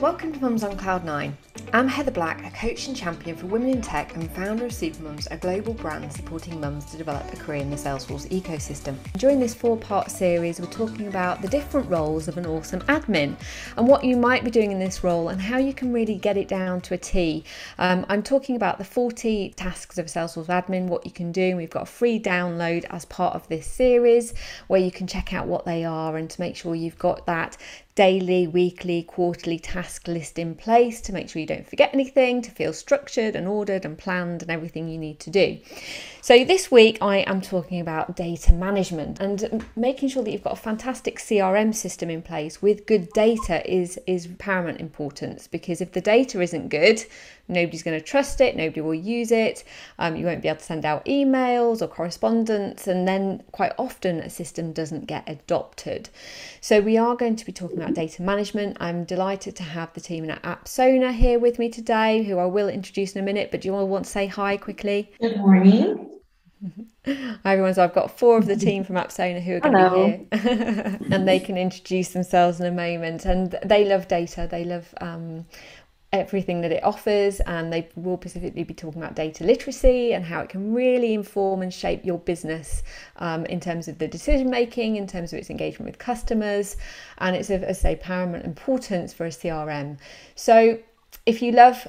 Welcome to Mums on Cloud 9. I'm Heather Black, a coach and champion for women in tech and founder of Supermums, a global brand supporting mums to develop a career in the Salesforce ecosystem. During this four part series, we're talking about the different roles of an awesome admin and what you might be doing in this role and how you can really get it down to a T. Um, I'm talking about the 40 tasks of a Salesforce admin, what you can do. We've got a free download as part of this series where you can check out what they are and to make sure you've got that daily, weekly, quarterly task list in place to make sure you don't forget anything, to feel structured and ordered and planned and everything you need to do. So, this week I am talking about data management and making sure that you've got a fantastic CRM system in place with good data is, is paramount importance because if the data isn't good, nobody's going to trust it, nobody will use it, um, you won't be able to send out emails or correspondence, and then quite often a system doesn't get adopted. So, we are going to be talking about data management. I'm delighted to have the team at Apsona here with me today, who I will introduce in a minute, but do you all want to say hi quickly? Good morning. Hi everyone, so I've got four of the team from Apsona who are going Hello. to be here and they can introduce themselves in a moment and they love data, they love um, everything that it offers and they will specifically be talking about data literacy and how it can really inform and shape your business um, in terms of the decision making in terms of its engagement with customers and it's of say paramount importance for a crm so if you love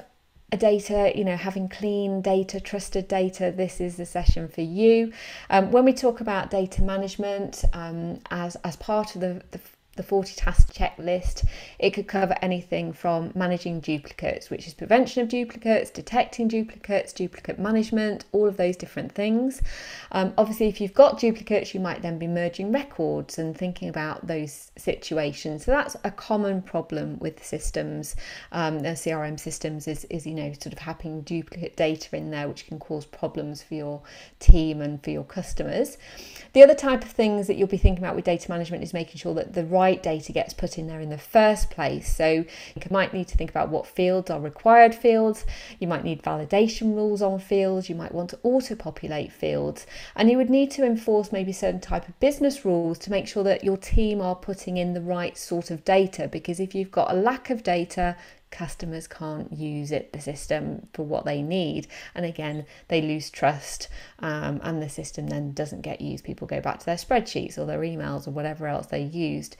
a data, you know, having clean data, trusted data, this is the session for you. Um, when we talk about data management um, as, as part of the, the the 40 task checklist. It could cover anything from managing duplicates, which is prevention of duplicates, detecting duplicates, duplicate management, all of those different things. Um, obviously, if you've got duplicates, you might then be merging records and thinking about those situations. So that's a common problem with systems, um, the CRM systems is, is, you know, sort of having duplicate data in there, which can cause problems for your team and for your customers. The other type of things that you'll be thinking about with data management is making sure that the right right data gets put in there in the first place. So you might need to think about what fields are required fields. You might need validation rules on fields. You might want to auto populate fields. And you would need to enforce maybe certain type of business rules to make sure that your team are putting in the right sort of data. Because if you've got a lack of data, customers can't use it the system for what they need. And again they lose trust um, and the system then doesn't get used. People go back to their spreadsheets or their emails or whatever else they used.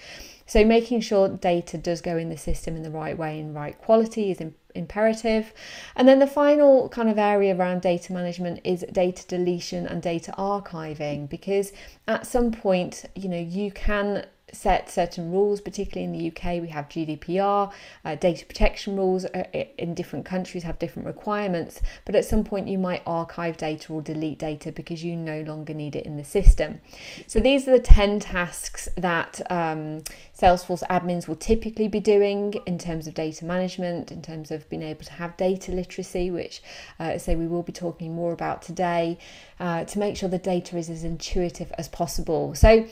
So making sure data does go in the system in the right way and right quality is imperative. And then the final kind of area around data management is data deletion and data archiving because at some point you know you can set certain rules, particularly in the UK. We have GDPR, uh, data protection rules uh, in different countries have different requirements, but at some point you might archive data or delete data because you no longer need it in the system. So these are the 10 tasks that um, Salesforce admins will typically be doing in terms of data management, in terms of being able to have data literacy, which uh, say we will be talking more about today, uh, to make sure the data is as intuitive as possible. So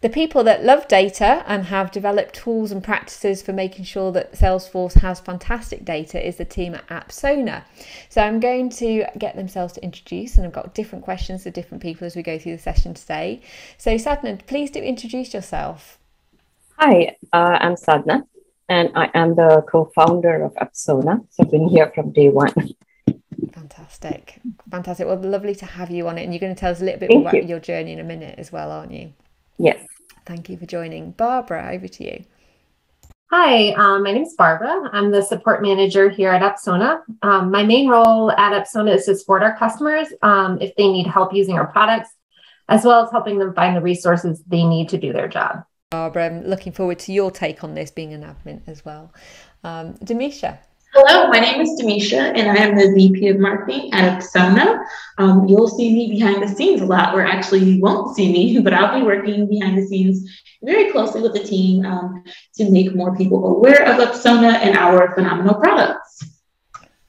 the people that love data and have developed tools and practices for making sure that Salesforce has fantastic data is the team at Apsona. So I'm going to get themselves to introduce, and I've got different questions for different people as we go through the session today. So Sadna, please do introduce yourself. Hi, uh, I'm Sadna, and I am the co-founder of Apsona. So I've been here from day one. Fantastic, fantastic. Well, lovely to have you on it, and you're going to tell us a little bit Thank more you. about your journey in a minute as well, aren't you? Yes. Thank you for joining. Barbara, over to you. Hi, um, my name is Barbara. I'm the support manager here at Apsona. Um, my main role at Apsona is to support our customers um, if they need help using our products, as well as helping them find the resources they need to do their job. Barbara, I'm looking forward to your take on this being an admin as well. Um, Demisha. Hello, my name is Demisha, and I am the VP of Marketing at Apsona. Um, you'll see me behind the scenes a lot, or actually you won't see me, but I'll be working behind the scenes very closely with the team um, to make more people aware of Apsona and our phenomenal products.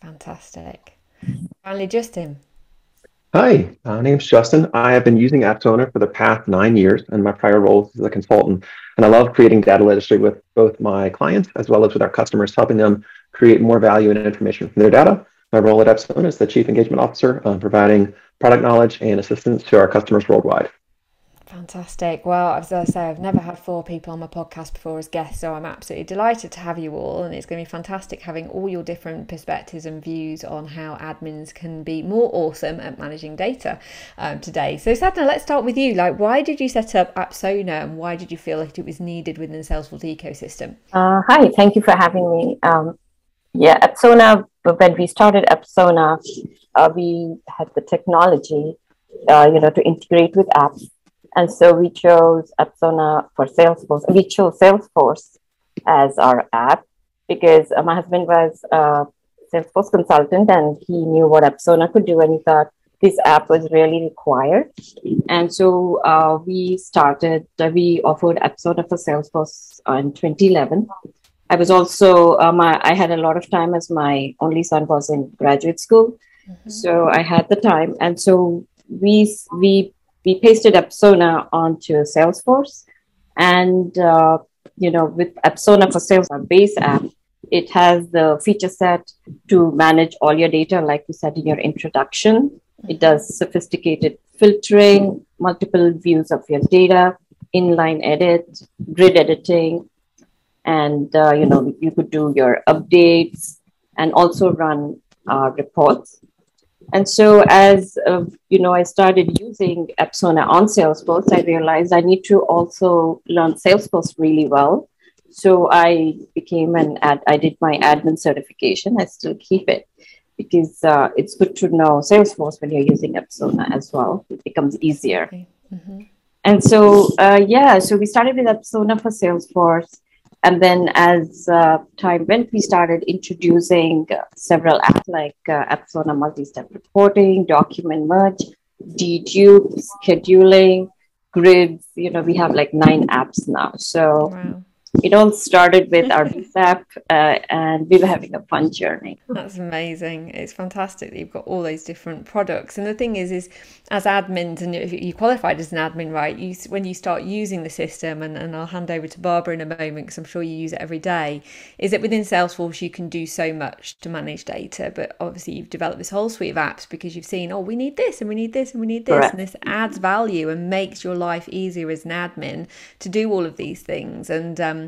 Fantastic. Finally, Justin. Hi, my name is Justin. I have been using Apsona for the past nine years and my prior roles as a consultant. And I love creating data literacy with both my clients as well as with our customers, helping them create more value and information from their data. My role at Apsona is the Chief Engagement Officer, um, providing product knowledge and assistance to our customers worldwide. Fantastic. Well, as I say, I've never had four people on my podcast before as guests, so I'm absolutely delighted to have you all. And it's going to be fantastic having all your different perspectives and views on how admins can be more awesome at managing data um, today. So, Sadna, let's start with you. Like, why did you set up Apsona and why did you feel like it was needed within the Salesforce ecosystem? Uh, hi, thank you for having me. Um, yeah, Apsona, when we started Apsona, uh, we had the technology, uh, you know, to integrate with apps and so we chose Apsona for Salesforce. We chose Salesforce as our app because uh, my husband was a Salesforce consultant and he knew what Apsona could do. And he thought this app was really required. And so uh, we started, uh, we offered Apsona for Salesforce in 2011. I was also, um, I, I had a lot of time as my only son was in graduate school. Mm-hmm. So I had the time. And so we, we we pasted Apsona onto Salesforce. And, uh, you know, with Apsona for Sales, our base app, it has the feature set to manage all your data, like you said in your introduction. It does sophisticated filtering, multiple views of your data, inline edit, grid editing, and uh, you know you could do your updates and also run uh, reports. And so, as uh, you know, I started using Apsona on Salesforce. I realized I need to also learn Salesforce really well. So I became an ad. I did my admin certification. I still keep it because uh, it's good to know Salesforce when you're using Apsona as well. It becomes easier. Mm-hmm. And so, uh, yeah, so we started with Apsona for Salesforce. And then as uh, time went, we started introducing uh, several apps like uh, Apsona multi-step reporting, document merge, dedupe, scheduling, grids. You know, we have like nine apps now. So wow it all started with our app uh, and we were having a fun journey. That's amazing. It's fantastic that you've got all those different products. And the thing is is as admins and you qualified as an admin right you when you start using the system and, and i'll hand over to barbara in a moment because i'm sure you use it every day is that within salesforce you can do so much to manage data. But obviously you've developed this whole suite of apps because you've seen oh we need this and we need this and we need this Correct. and this adds value and makes your life easier as an admin to do all of these things. And um,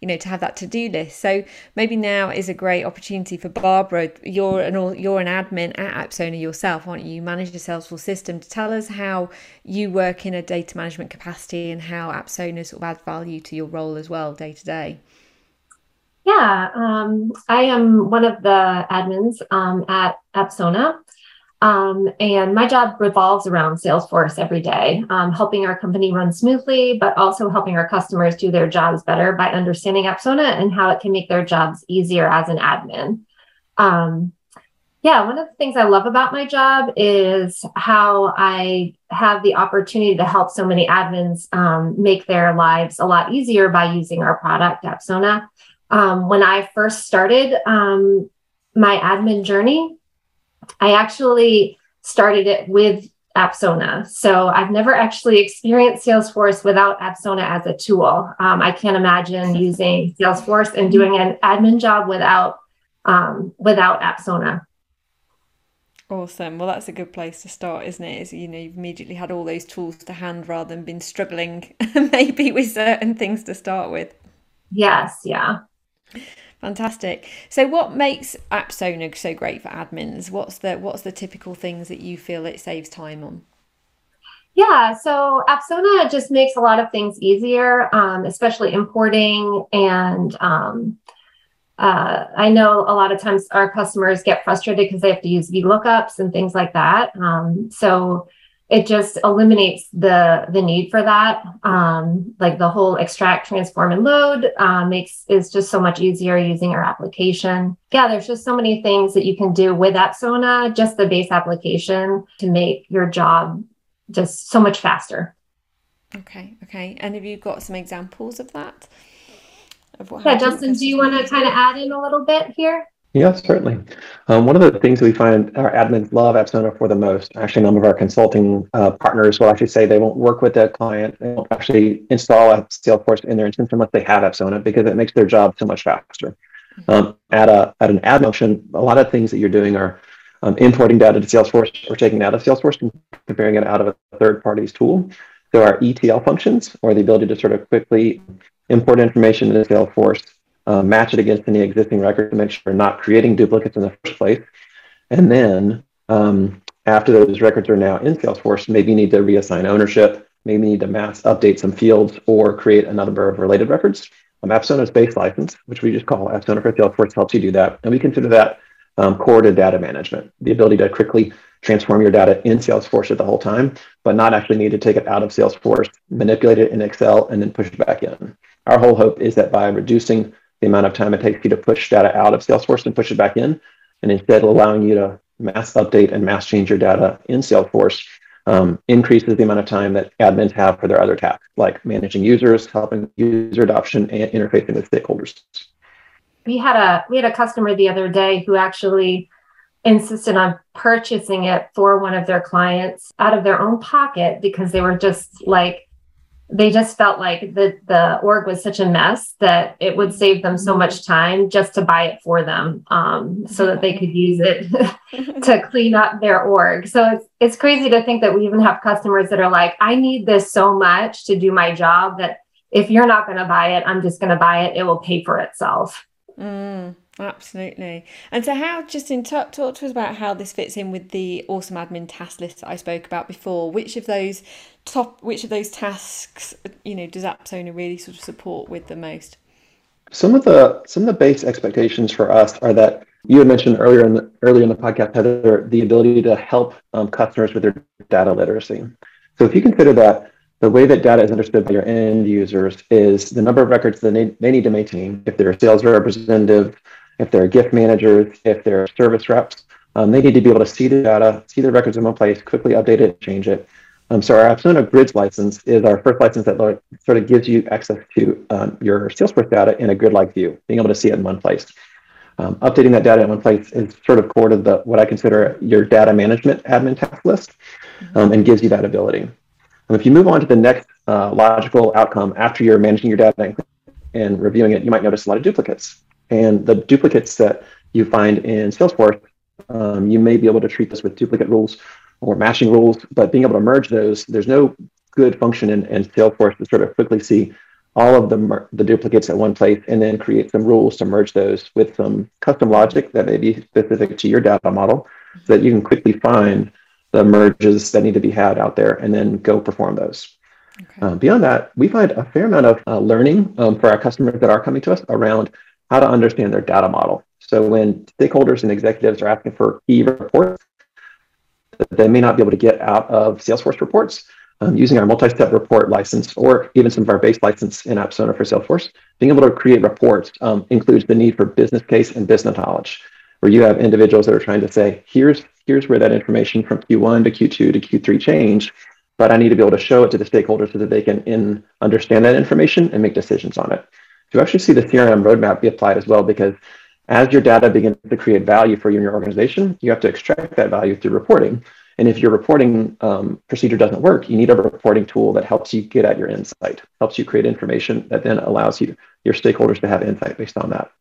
you know to have that to-do list. So maybe now is a great opportunity for barbara. You're an you're an admin at Apsona yourself aren't you? You manage the salesforce system. To tell us how you work in a data management capacity and how Apsona sort of adds value to your role as well day to day. Yeah, um, I am one of the admins um, at Apsona. Um, and my job revolves around Salesforce every day, um, helping our company run smoothly, but also helping our customers do their jobs better by understanding Apsona and how it can make their jobs easier as an admin. Um, yeah, one of the things I love about my job is how I have the opportunity to help so many admins um, make their lives a lot easier by using our product, Apsona. Um, when I first started um, my admin journey, I actually started it with Apsona. So I've never actually experienced Salesforce without Apsona as a tool. Um, I can't imagine using Salesforce and doing an admin job without um, without Apsona. Awesome. Well, that's a good place to start, isn't it? Is you know you've immediately had all those tools to hand rather than been struggling maybe with certain things to start with. Yes. Yeah. Fantastic. So, what makes Apsona so great for admins? What's the what's the typical things that you feel it saves time on? Yeah, so Apsona just makes a lot of things easier, um, especially importing. And um, uh, I know a lot of times our customers get frustrated because they have to use VLOOKUPs and things like that. Um, so it just eliminates the the need for that. Um, like the whole extract transform and load uh, makes is just so much easier using our application. Yeah there's just so many things that you can do with Apsona just the base application to make your job just so much faster. Okay okay. And have you got some examples of that? Of yeah justin do you want to kind of add in a little bit here yeah, certainly. Um, one of the things that we find our admins love Apsona for the most, actually, none of our consulting uh, partners will actually say they won't work with the client. They won't actually install a Salesforce in their instance unless they have Apsona because it makes their job so much faster. Mm-hmm. Um, at, a, at an ad motion, a lot of things that you're doing are um, importing data to Salesforce or taking it out of Salesforce and comparing it out of a third party's tool. So our ETL functions, or the ability to sort of quickly import information into Salesforce, uh, match it against any existing record to make sure we're not creating duplicates in the first place. And then um, after those records are now in Salesforce, maybe you need to reassign ownership, maybe you need to mass update some fields or create a number of related records. Um, Apsona's base license, which we just call Apsona for Salesforce, helps you do that. And we consider that um, core to data management, the ability to quickly transform your data in Salesforce at the whole time, but not actually need to take it out of Salesforce, manipulate it in Excel, and then push it back in. Our whole hope is that by reducing the amount of time it takes you to push data out of Salesforce and push it back in, and instead allowing you to mass update and mass change your data in Salesforce, um, increases the amount of time that admins have for their other tasks, like managing users, helping user adoption, and interfacing with stakeholders. We had a we had a customer the other day who actually insisted on purchasing it for one of their clients out of their own pocket because they were just like they just felt like the the org was such a mess that it would save them so much time just to buy it for them um, so that they could use it to clean up their org. So it's, it's crazy to think that we even have customers that are like i need this so much to do my job that if you're not going to buy it i'm just going to buy it. It will pay for itself. Mm. Absolutely. And so, how, Justin, talk, talk to us about how this fits in with the awesome admin task list that I spoke about before. Which of those top, which of those tasks, you know, does Apsona really sort of support with the most? Some of the some of the base expectations for us are that you had mentioned earlier in the earlier in the podcast, Heather, the ability to help um, customers with their data literacy. So, if you consider that the way that data is understood by your end users is the number of records that they, they need to maintain. If they're a sales representative, if they're gift managers, if they're service reps, um, they need to be able to see the data, see the records in one place, quickly update it, change it. Um, so our Apsona Grids license is our first license that sort of gives you access to um, your Salesforce data in a grid-like view, being able to see it in one place. Um, updating that data in one place is sort of core to the what I consider your data management admin task list, um, and gives you that ability. And if you move on to the next uh, logical outcome after you're managing your data and reviewing it, you might notice a lot of duplicates. And the duplicates that you find in Salesforce, um, you may be able to treat this with duplicate rules or matching rules, but being able to merge those, there's no good function in, in Salesforce to sort of quickly see all of the, the duplicates at one place and then create some rules to merge those with some custom logic that may be specific to your data model so that you can quickly find the merges that need to be had out there and then go perform those. Okay. Uh, beyond that, we find a fair amount of uh, learning um, for our customers that are coming to us around how to understand their data model. So when stakeholders and executives are asking for key reports that they may not be able to get out of Salesforce reports, um, using our multi-step report license or even some of our base license in Apsona for Salesforce, being able to create reports um, includes the need for business case and business knowledge, where you have individuals that are trying to say, here's, here's where that information from Q1 to Q2 to Q3 changed, but I need to be able to show it to the stakeholders so that they can in, understand that information and make decisions on it to actually see the CRM roadmap be applied as well, because as your data begins to create value for you and your organization, you have to extract that value through reporting. And if your reporting um, procedure doesn't work, you need a reporting tool that helps you get at your insight, helps you create information that then allows you your stakeholders to have insight based on that.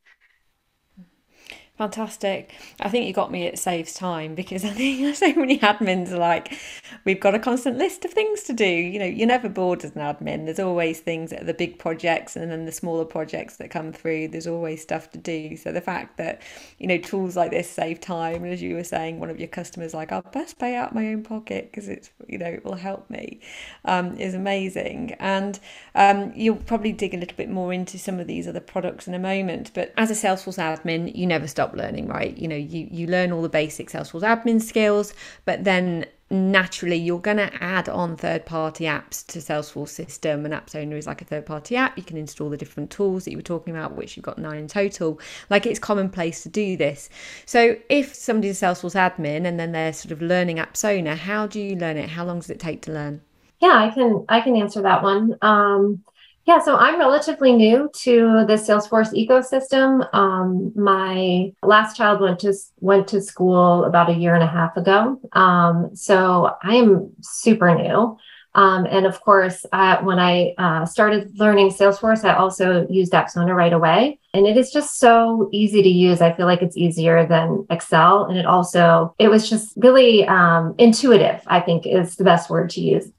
Fantastic. I think you got me. It saves time because I think so many admins are like, we've got a constant list of things to do. You know, you're never bored as an admin. There's always things at the big projects and then the smaller projects that come through. There's always stuff to do. So the fact that, you know, tools like this save time, and as you were saying, one of your customers like, I'll best pay out my own pocket because it's, you know, it will help me, um, is amazing. And um, you'll probably dig a little bit more into some of these other products in a moment. But as a Salesforce admin, you never stop learning, right? You know, you, you learn all the basic Salesforce admin skills, but then naturally you're going to add on third party apps to Salesforce system. And Apsona is like a third party app. You can install the different tools that you were talking about which you've got nine in total. Like it's commonplace to do this. So if somebody's a Salesforce admin and then they're sort of learning Apsona how do you learn it? How long does it take to learn? Yeah I can I can answer that one. Um yeah, so I'm relatively new to the Salesforce ecosystem. Um, my last child went to went to school about a year and a half ago, um, so I am super new. Um, and of course, uh, when I uh, started learning Salesforce, I also used Apsona right away. And it is just so easy to use. I feel like it's easier than Excel. And it also, it was just really um, intuitive, I think is the best word to use.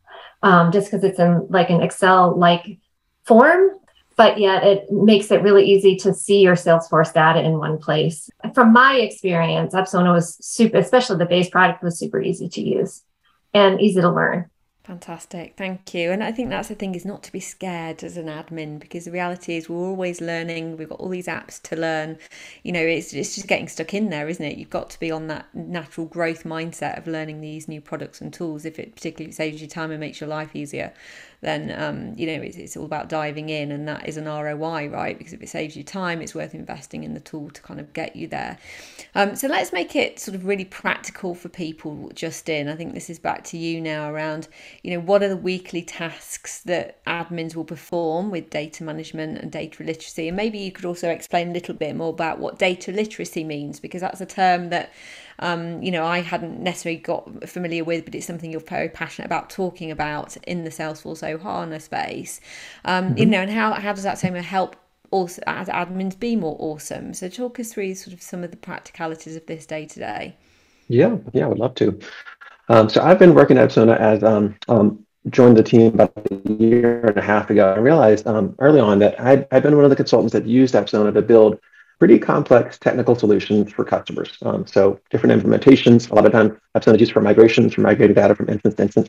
um, just because it's in like an Excel like form, but yet it makes it really easy to see your Salesforce data in one place. From my experience, Apsona was super, especially the base product was super easy to use and easy to learn. Fantastic, thank you. And I think that's the thing is not to be scared as an admin because the reality is we're always learning. We've got all these apps to learn. You know, it's it's just getting stuck in there, isn't it? You've got to be on that natural growth mindset of learning these new products and tools. If it particularly saves you time and makes your life easier, then um, you know it's, it's all about diving in, and that is an ROI, right? Because if it saves you time, it's worth investing in the tool to kind of get you there. Um, so let's make it sort of really practical for people. Justin, I think this is back to you now around you know what are the weekly tasks that admins will perform with data management and data literacy, and maybe you could also explain a little bit more about what data literacy means because that's a term that um, you know, I hadn't necessarily got familiar with, but it's something you're very passionate about talking about in the Salesforce Ohana space. Um, mm-hmm. You know, and how, how does that same help also as admins be more awesome? So talk us through sort of some of the practicalities of this day to day. Yeah, yeah, I would love to. Um, so I've been working at Sona as um, um, joined the team about a year and a half ago. I realized um, early on that I'd, I'd, been one of the consultants that used Apsona to build pretty complex technical solutions for customers. Um, so different implementations, a lot of times Apsona is used for migrations, for migrating data from instance to instance.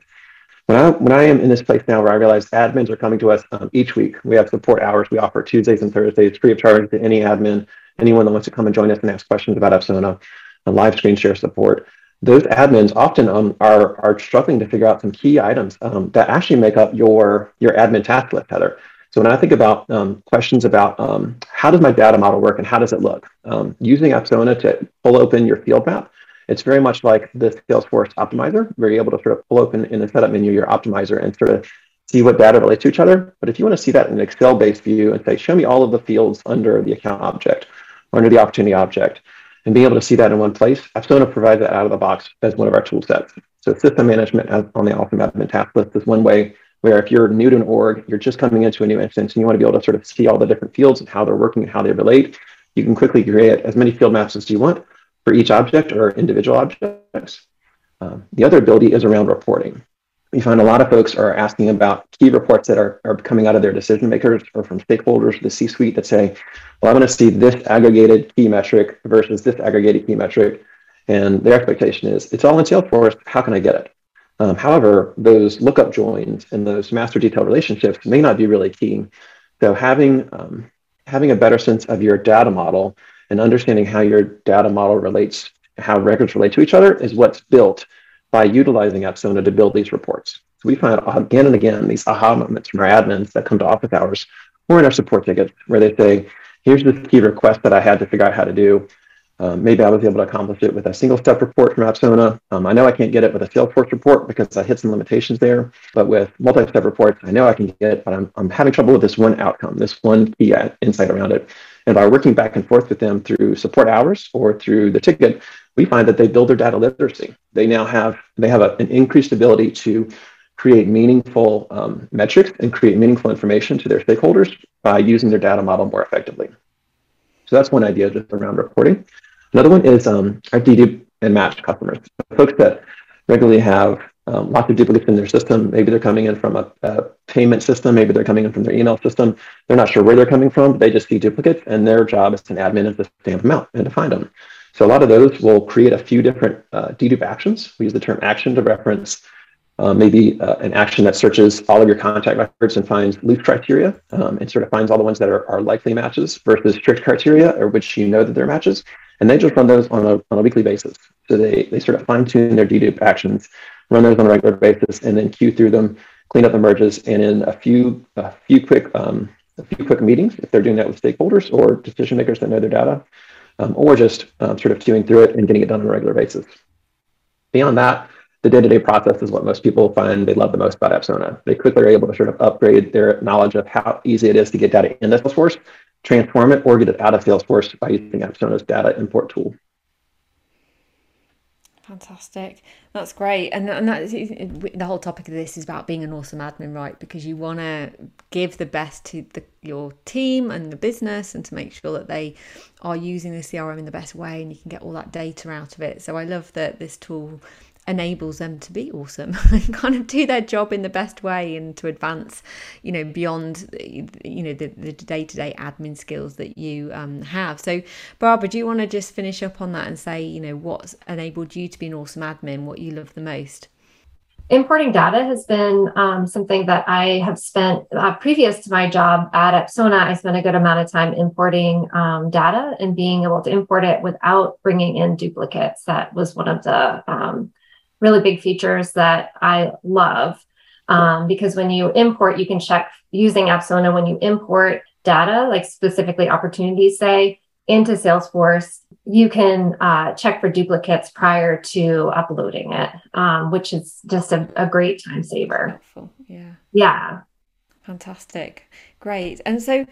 When I, when I am in this place now where I realize admins are coming to us um, each week, we have support hours we offer Tuesdays and Thursdays free of charge to any admin, anyone that wants to come and join us and ask questions about Apsona, a live screen share support. Those admins often um, are, are struggling to figure out some key items um, that actually make up your, your admin task list, Heather. So when I think about um, questions about um, how does my data model work and how does it look, um, using Apsona to pull open your field map, it's very much like the Salesforce optimizer, where you're able to sort of pull open in the setup menu your optimizer and sort of see what data relates to each other. But if you want to see that in an Excel-based view and say, show me all of the fields under the account object or under the opportunity object, and being able to see that in one place, Apsona provides that out of the box as one of our tool sets. So system management on the Awesome Admin task list is one way where if you're new to an org, you're just coming into a new instance and you want to be able to sort of see all the different fields and how they're working and how they relate, you can quickly create as many field maps as you want for each object or individual objects. Um, the other ability is around reporting. We find a lot of folks are asking about key reports that are, are coming out of their decision makers or from stakeholders, the C suite that say, well, I want to see this aggregated key metric versus this aggregated key metric. And their expectation is, it's all in Salesforce. How can I get it? Um, however, those lookup joins and those master detail relationships may not be really key. So having um, having a better sense of your data model and understanding how your data model relates, how records relate to each other, is what's built by utilizing Apsona to build these reports. So we find again and again these aha moments from our admins that come to office hours or in our support tickets where they say, "Here's this key request that I had to figure out how to do." Um, maybe I was able to accomplish it with a single step report from Apsona. Um, I know I can't get it with a Salesforce report because I hit some limitations there, but with multi step reports, I know I can get it, but I'm, I'm having trouble with this one outcome, this one key insight around it. And by working back and forth with them through support hours or through the ticket, we find that they build their data literacy. They now have they have a, an increased ability to create meaningful um, metrics and create meaningful information to their stakeholders by using their data model more effectively. So that's one idea just around reporting. Another one is um, our dedupe and match customers, folks that regularly have um, lots of duplicates in their system. Maybe they're coming in from a, a, payment system. Maybe they're coming in from their email system. They're not sure where they're coming from. But they just see duplicates, and their job as an admin is to stamp them out and to find them. So a lot of those will create a few different uh, dedupe actions. We use the term action to reference uh, maybe uh, an action that searches all of your contact records and finds loose criteria um, and sort of finds all the ones that are, are likely matches versus strict criteria or which you know that they're matches. And they just run those on a, on a weekly basis. So they, they sort of fine tune their dedupe actions, run those on a regular basis, and then queue through them, clean up the merges, and in a few a few quick um, a few quick meetings, if they're doing that with stakeholders or decision makers that know their data, um, or just um, sort of queuing through it and getting it done on a regular basis. Beyond that, the day-to-day process is what most people find they love the most about Apsona. They quickly are able to sort of upgrade their knowledge of how easy it is to get data into Salesforce transform it or get it out of Salesforce by using Apsona's data import tool. Fantastic. That's great. And, and that is, the whole topic of this is about being an awesome admin, right? Because you want to give the best to the, your team and the business and to make sure that they are using the CRM in the best way and you can get all that data out of it. So I love that this tool enables them to be awesome and kind of do their job in the best way and to advance you know beyond you know the, the day-to-day admin skills that you um, have so barbara do you want to just finish up on that and say you know what's enabled you to be an awesome admin what you love the most importing data has been um, something that I have spent uh, previous to my job at Apsona. I spent a good amount of time importing um, data and being able to import it without bringing in duplicates. That was one of the um, really big features that I love. Um, because when you import, you can check using Apsona when you import data, like specifically opportunities, say, into Salesforce, you can uh, check for duplicates prior to uploading it, um, which is just a, a great time saver. Yeah. Yeah. Fantastic. Great. And so,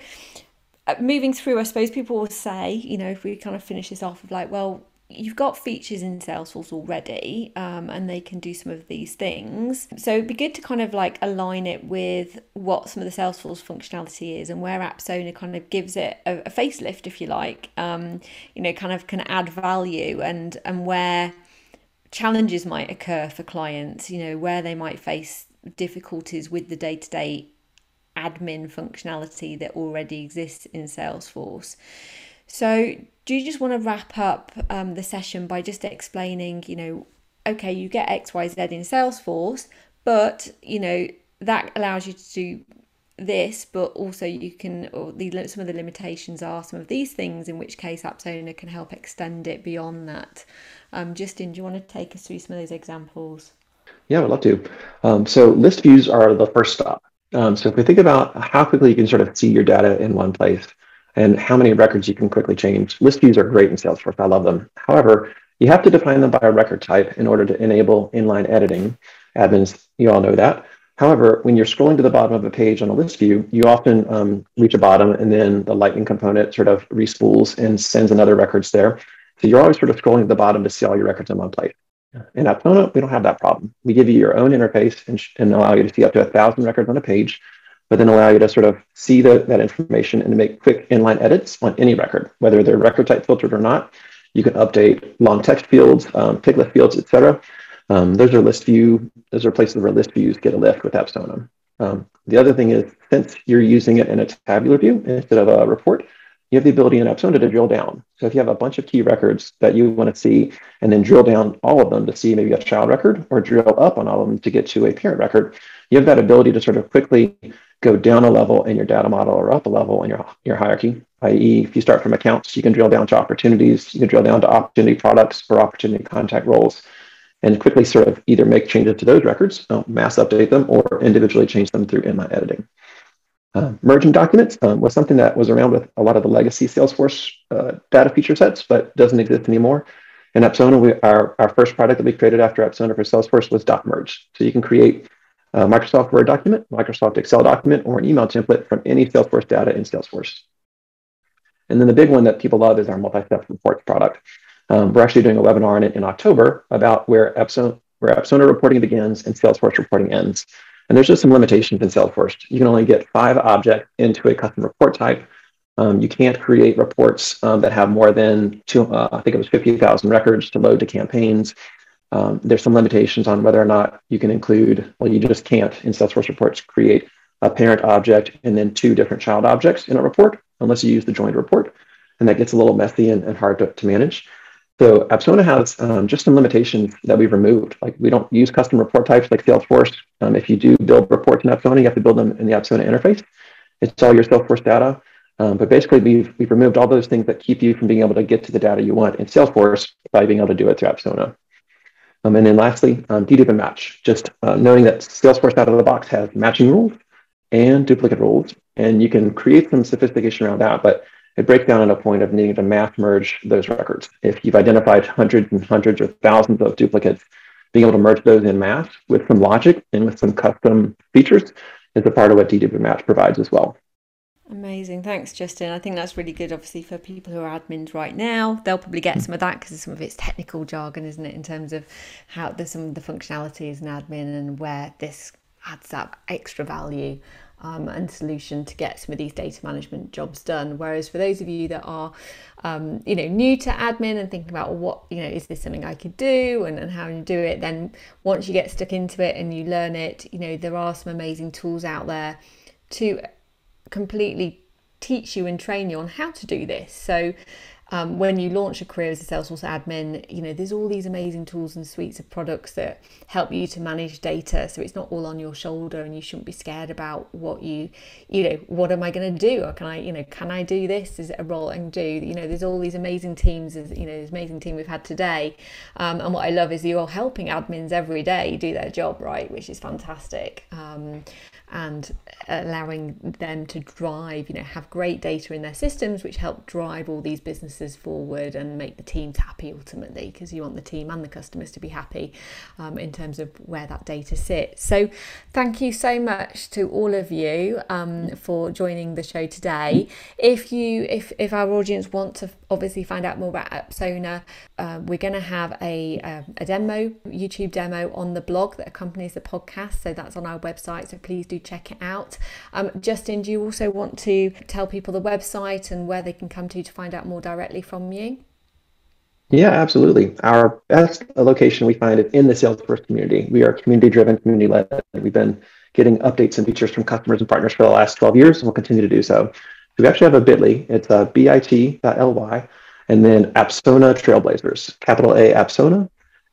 uh, moving through, I suppose people will say, you know, if we kind of finish this off of like, well, you've got features in Salesforce already um, and they can do some of these things. So it'd be good to kind of like align it with what some of the Salesforce functionality is and where Apsona kind of gives it a, a facelift, if you like, um, you know, kind of can add value and, and where challenges might occur for clients, you know, where they might face difficulties with the day to day admin functionality that already exists in Salesforce. So, do you just want to wrap up um, the session by just explaining, you know, okay, you get X, Y, Z in Salesforce, but you know that allows you to do this, but also you can, or the some of the limitations are some of these things. In which case, Apsona can help extend it beyond that. Um, Justin, do you want to take us through some of those examples? Yeah, I'd love to. Um, so list views are the first stop. Um, so if we think about how quickly you can sort of see your data in one place, and how many records you can quickly change. List views are great in Salesforce. I love them. However, you have to define them by a record type in order to enable inline editing. Admins, you all know that. However, when you're scrolling to the bottom of a page on a list view, you often um, reach a bottom and then the lightning component sort of respools and sends another records there. So you're always sort of scrolling to the bottom to see all your records in one place. In Apsona, we don't have that problem. We give you your own interface and, and allow you to see up to a thousand records on a page but then allow you to sort of see the, that information and make quick inline edits on any record, whether they're record type filtered or not. You can update long text fields, um, picklist fields, etc. Um, those are list view. Those are places where list views get a lift with Apsona. Um, the other thing is, since you're using it in a tabular view instead of a report, you have the ability in Apsona to drill down. So if you have a bunch of key records that you want to see, and then drill down all of them to see maybe a child record, or drill up on all of them to get to a parent record, you have that ability to sort of quickly go down a level in your data model or up a level in your, your hierarchy, i.e., if you start from accounts, you can drill down to opportunities, you can drill down to opportunity products or opportunity contact roles, and quickly sort of either make changes to those records, uh, mass update them, or individually change them through inline editing. Uh, merging documents um, was something that was around with a lot of the legacy Salesforce uh, data feature sets, but doesn't exist anymore. In Apsona, we, our, our first product that we created after Apsona for Salesforce was doc merge. So you can create a Microsoft Word document, Microsoft Excel document, or an email template from any Salesforce data in Salesforce. And then the big one that people love is our multi-step reports product. Um, we're actually doing a webinar on it in October about where Apsona, where Apsona reporting begins and Salesforce reporting ends. And there's just some limitations in Salesforce. You can only get five objects into a custom report type. Um, you can't create reports um, that have more than two, uh, I think it was 50,000 records to load to campaigns. Um, there's some limitations on whether or not you can include, well, you just can't in Salesforce reports create a parent object and then two different child objects in a report unless you use the joined report. And that gets a little messy and, and hard to, to manage. So Apsona has um, just some limitations that we've removed. Like we don't use custom report types like Salesforce. Um, if you do build reports in Apsona, you have to build them in the Apsona interface. It's all your Salesforce data. Um, but basically, we've, we've removed all those things that keep you from being able to get to the data you want in Salesforce by being able to do it through Apsona. Um, and then lastly, um, dedupe and match, just uh, knowing that Salesforce out of the box has matching rules and duplicate rules. And you can create some sophistication around that, but it breaks down at a point of needing to math merge those records. If you've identified hundreds and hundreds or thousands of duplicates, being able to merge those in math with some logic and with some custom features is a part of what and match provides as well. Amazing. Thanks, Justin. I think that's really good, obviously, for people who are admins right now. They'll probably get some of that because some of it's technical jargon, isn't it, in terms of how there's some of the functionalities in admin and where this adds that extra value. Um, and solution to get some of these data management jobs done. Whereas for those of you that are, um, you know, new to admin and thinking about what, you know, is this something I could do and, and how you do it, then once you get stuck into it and you learn it, you know, there are some amazing tools out there to completely teach you and train you on how to do this. So um, when you launch a career as a Salesforce admin, you know, there's all these amazing tools and suites of products that help you to manage data. So it's not all on your shoulder and you shouldn't be scared about what you, you know, what am I going to do? Or can I, you know, can I do this? Is it a role I can do? You know, there's all these amazing teams, you know, this amazing team we've had today. Um, and what I love is you're helping admins every day do their job right, which is fantastic. Um, and allowing them to drive, you know, have great data in their systems, which help drive all these businesses forward and make the teams happy ultimately, because you want the team and the customers to be happy um, in terms of where that data sits. So, thank you so much to all of you um, for joining the show today. If you, if if our audience want to obviously find out more about Apsona, uh, we're going to have a, a a demo, YouTube demo on the blog that accompanies the podcast. So that's on our website. So please do check it out. Um, Justin, do you also want to tell people the website and where they can come to to find out more directly from you? Yeah, absolutely. Our best location we find it in the Salesforce community. We are community driven, community led. We've been getting updates and features from customers and partners for the last 12 years, and we'll continue to do so. We actually have a bit.ly. It's uh, bit.ly, and then Apsona Trailblazers, capital A Apsona,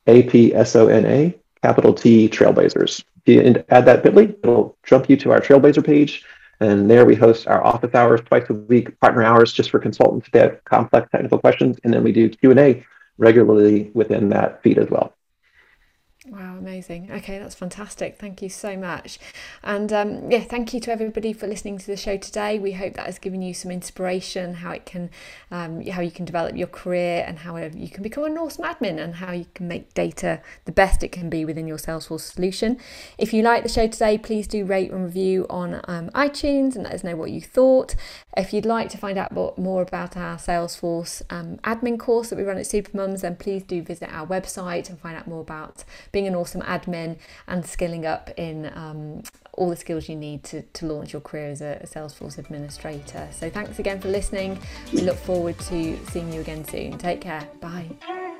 A P S O N A, capital T Trailblazers If you add that bit.ly, it'll jump you to our Trailblazer page. And there we host our office hours twice a week, partner hours just for consultants that have complex technical questions. And then we do Q&A regularly within that feed as well. Wow, amazing. Okay, that's fantastic. Thank you so much. And um, yeah, thank you to everybody for listening to the show today. We hope that has given you some inspiration how it can, um, how you can develop your career and how you can become a awesome admin and how you can make data the best it can be within your Salesforce solution. If you like the show today, please do rate and review on um, iTunes and let us know what you thought. If you'd like to find out more about our Salesforce um, admin course that we run at Supermums, then please do visit our website and find out more about being an awesome admin and skilling up in um, all the skills you need to, to launch your career as a, a Salesforce administrator. So thanks again for listening. We look forward to seeing you again soon. Take care. Bye.